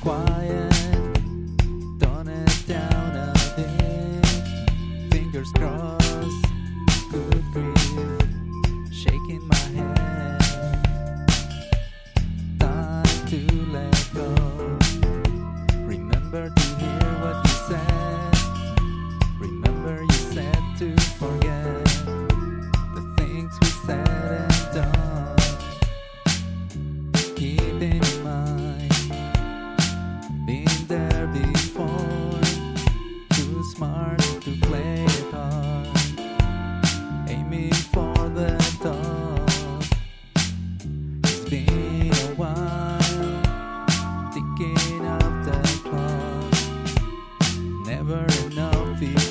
quase. been a while the past. never enough.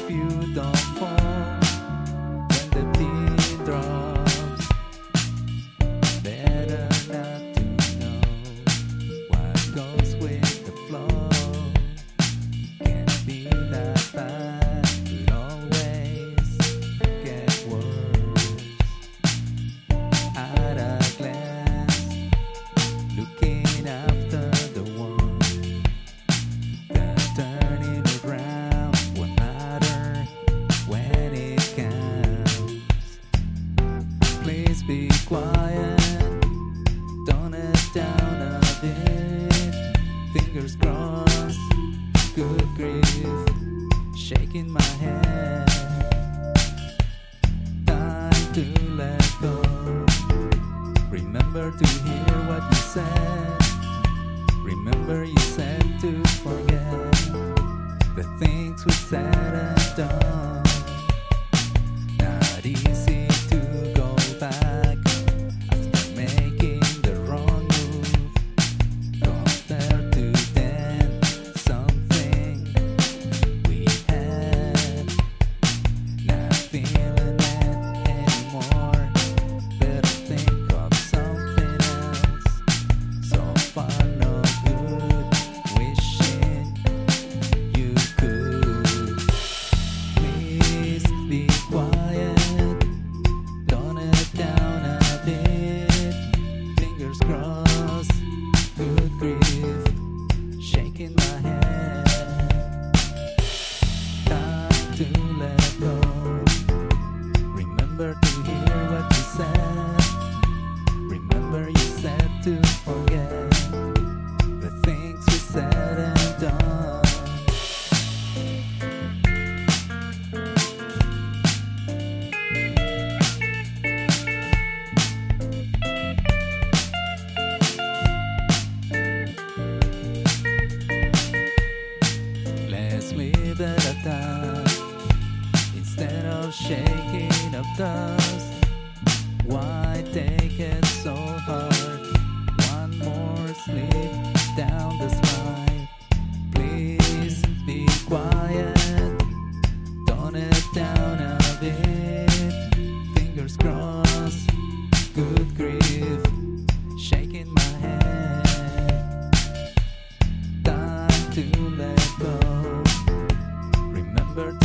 remember to hear what you said. Remember you said to forget the things we said and done. shaking of dust. Why take it so hard? One more sleep, down the spine. Please be quiet. Tone it down a bit. Fingers crossed. Good grief. Shaking my head. Time to let go. Remember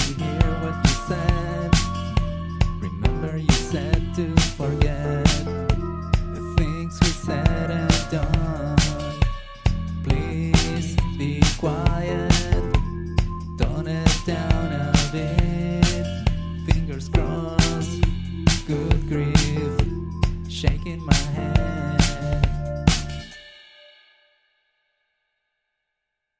shaking my head.